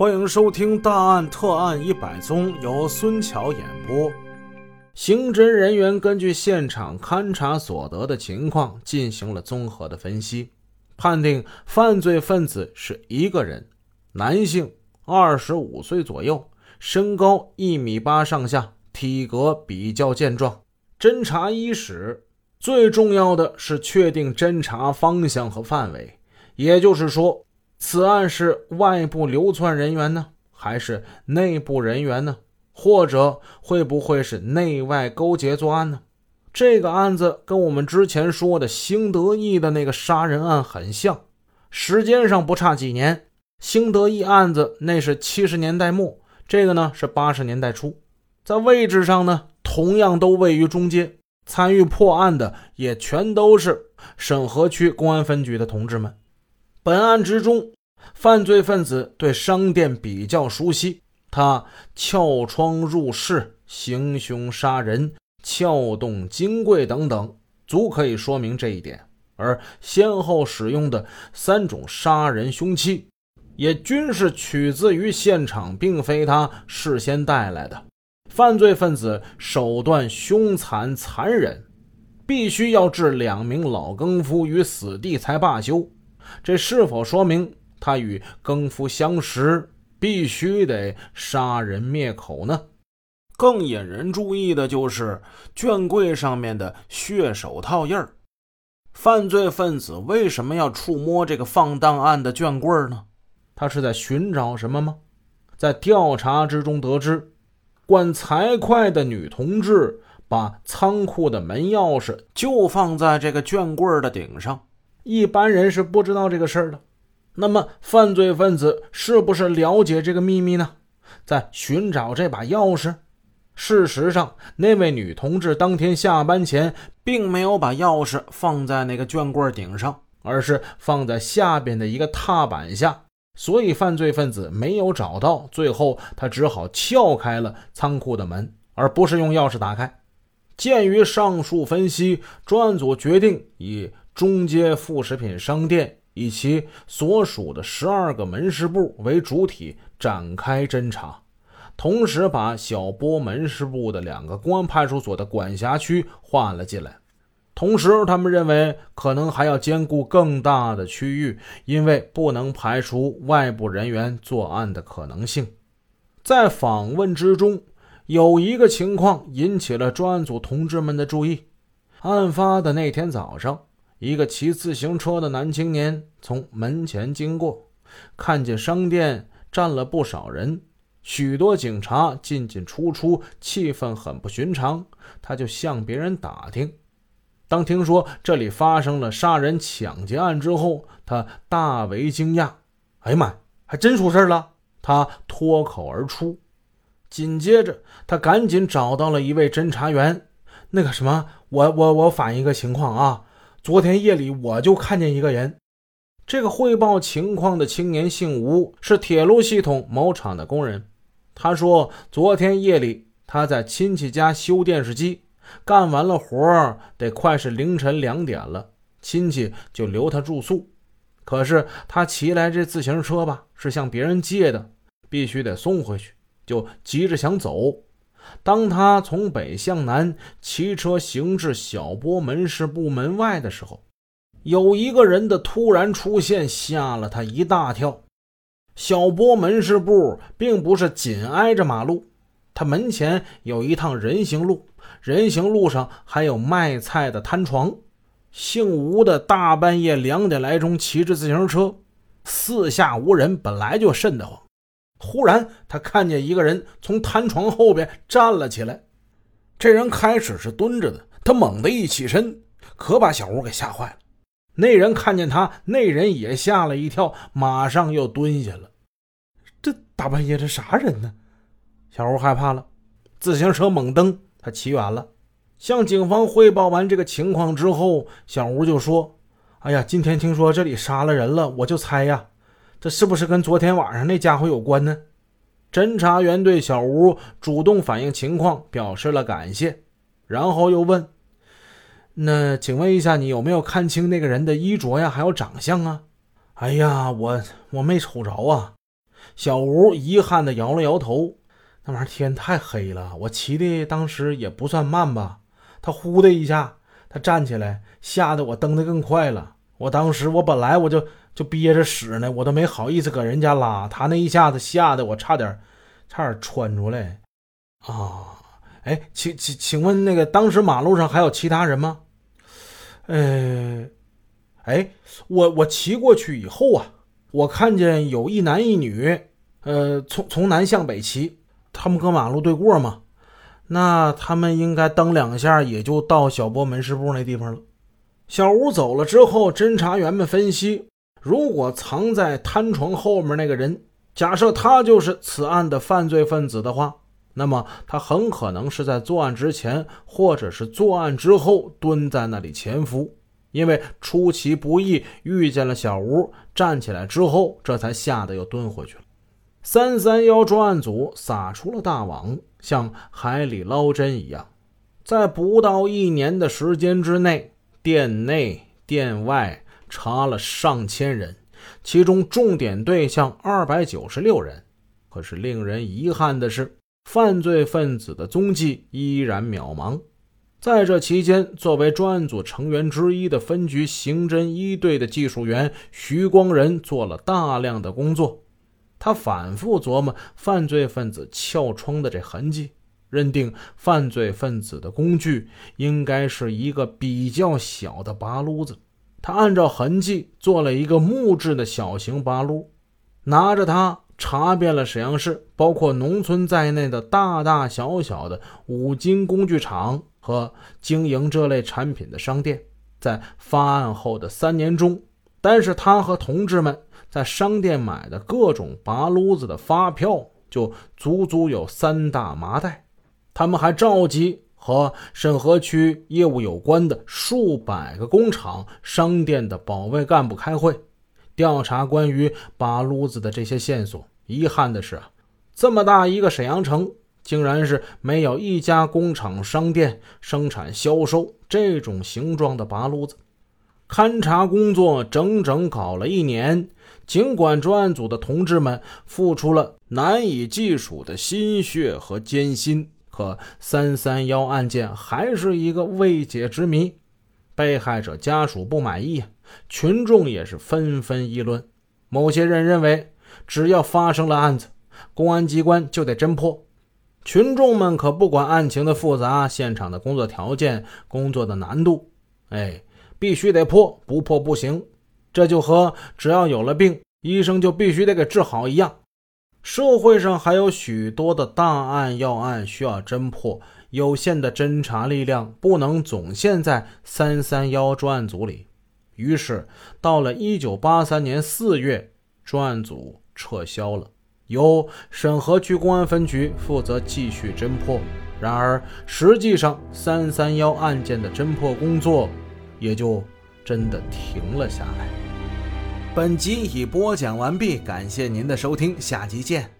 欢迎收听《大案特案一百宗》，由孙桥演播。刑侦人员根据现场勘查所得的情况进行了综合的分析，判定犯罪分子是一个人，男性，二十五岁左右，身高一米八上下，体格比较健壮。侦查伊始，最重要的是确定侦查方向和范围，也就是说。此案是外部流窜人员呢，还是内部人员呢？或者会不会是内外勾结作案呢？这个案子跟我们之前说的兴德义的那个杀人案很像，时间上不差几年。兴德义案子那是七十年代末，这个呢是八十年代初，在位置上呢同样都位于中街。参与破案的也全都是沈河区公安分局的同志们。本案之中，犯罪分子对商店比较熟悉，他撬窗入室、行凶杀人、撬动金柜等等，足可以说明这一点。而先后使用的三种杀人凶器，也均是取自于现场，并非他事先带来的。犯罪分子手段凶残残忍，必须要置两名老更夫于死地才罢休。这是否说明他与更夫相识，必须得杀人灭口呢？更引人注意的就是卷柜上面的血手套印儿。犯罪分子为什么要触摸这个放档案的卷柜呢？他是在寻找什么吗？在调查之中得知，管财会的女同志把仓库的门钥匙就放在这个卷柜的顶上。一般人是不知道这个事儿的，那么犯罪分子是不是了解这个秘密呢？在寻找这把钥匙。事实上，那位女同志当天下班前并没有把钥匙放在那个卷柜顶上，而是放在下边的一个踏板下，所以犯罪分子没有找到。最后，他只好撬开了仓库的门，而不是用钥匙打开。鉴于上述分析，专案组决定以。中街副食品商店以其所属的十二个门市部为主体展开侦查，同时把小波门市部的两个公安派出所的管辖区划了进来。同时，他们认为可能还要兼顾更大的区域，因为不能排除外部人员作案的可能性。在访问之中，有一个情况引起了专案组同志们的注意：案发的那天早上。一个骑自行车的男青年从门前经过，看见商店站了不少人，许多警察进进出出，气氛很不寻常。他就向别人打听。当听说这里发生了杀人抢劫案之后，他大为惊讶：“哎呀妈呀，还真出事了！”他脱口而出。紧接着，他赶紧找到了一位侦查员：“那个什么，我我我反映一个情况啊。”昨天夜里我就看见一个人，这个汇报情况的青年姓吴，是铁路系统某厂的工人。他说，昨天夜里他在亲戚家修电视机，干完了活得快是凌晨两点了，亲戚就留他住宿。可是他骑来这自行车吧，是向别人借的，必须得送回去，就急着想走。当他从北向南骑车行至小波门市部门外的时候，有一个人的突然出现吓了他一大跳。小波门市部并不是紧挨着马路，他门前有一趟人行路，人行路上还有卖菜的摊床。姓吴的大半夜两点来钟骑着自行车，四下无人，本来就瘆得慌。忽然，他看见一个人从摊床后边站了起来。这人开始是蹲着的，他猛地一起身，可把小吴给吓坏了。那人看见他，那人也吓了一跳，马上又蹲下了。这大半夜这啥人呢？小吴害怕了，自行车猛蹬，他骑远了。向警方汇报完这个情况之后，小吴就说：“哎呀，今天听说这里杀了人了，我就猜呀。”这是不是跟昨天晚上那家伙有关呢？侦查员对小吴主动反映情况表示了感谢，然后又问：“那请问一下，你有没有看清那个人的衣着呀，还有长相啊？”“哎呀，我我没瞅着啊。”小吴遗憾地摇了摇头。那玩意儿天太黑了，我骑的当时也不算慢吧。他呼的一下，他站起来，吓得我蹬得更快了。我当时我本来我就就憋着屎呢，我都没好意思搁人家拉。他那一下子吓得我差点差点窜出来。啊，哎，请请请问那个当时马路上还有其他人吗？呃，哎，我我骑过去以后啊，我看见有一男一女，呃，从从南向北骑。他们搁马路对过嘛，那他们应该蹬两下也就到小波门市部那地方了。小吴走了之后，侦查员们分析，如果藏在摊床后面那个人，假设他就是此案的犯罪分子的话，那么他很可能是在作案之前或者是作案之后蹲在那里潜伏，因为出其不意遇见了小吴，站起来之后，这才吓得又蹲回去了。三三幺专案组撒出了大网，像海里捞针一样，在不到一年的时间之内，店内店外查了上千人，其中重点对象二百九十六人。可是令人遗憾的是，犯罪分子的踪迹依然渺茫。在这期间，作为专案组成员之一的分局刑侦一队的技术员徐光仁做了大量的工作。他反复琢磨犯罪分子撬窗的这痕迹，认定犯罪分子的工具应该是一个比较小的拔撸子。他按照痕迹做了一个木质的小型拔撸，拿着它查遍了沈阳市，包括农村在内的大大小小的五金工具厂和经营这类产品的商店。在发案后的三年中，但是他和同志们。在商店买的各种拔撸子的发票就足足有三大麻袋，他们还召集和沈河区业务有关的数百个工厂、商店的保卫干部开会，调查关于拔撸子的这些线索。遗憾的是啊，这么大一个沈阳城，竟然是没有一家工厂、商店生产销售这种形状的拔撸子。勘查工作整整搞了一年。尽管专案组的同志们付出了难以计数的心血和艰辛，可三三幺案件还是一个未解之谜。被害者家属不满意，群众也是纷纷议论。某些人认为，只要发生了案子，公安机关就得侦破。群众们可不管案情的复杂、现场的工作条件、工作的难度，哎，必须得破，不破不行。这就和只要有了病，医生就必须得给治好一样。社会上还有许多的大案要案需要侦破，有限的侦查力量不能总陷在三三幺专案组里。于是，到了一九八三年四月，专案组撤销了，由沈河区公安分局负责继续侦破。然而，实际上三三幺案件的侦破工作也就真的停了下来。本集已播讲完毕，感谢您的收听，下集见。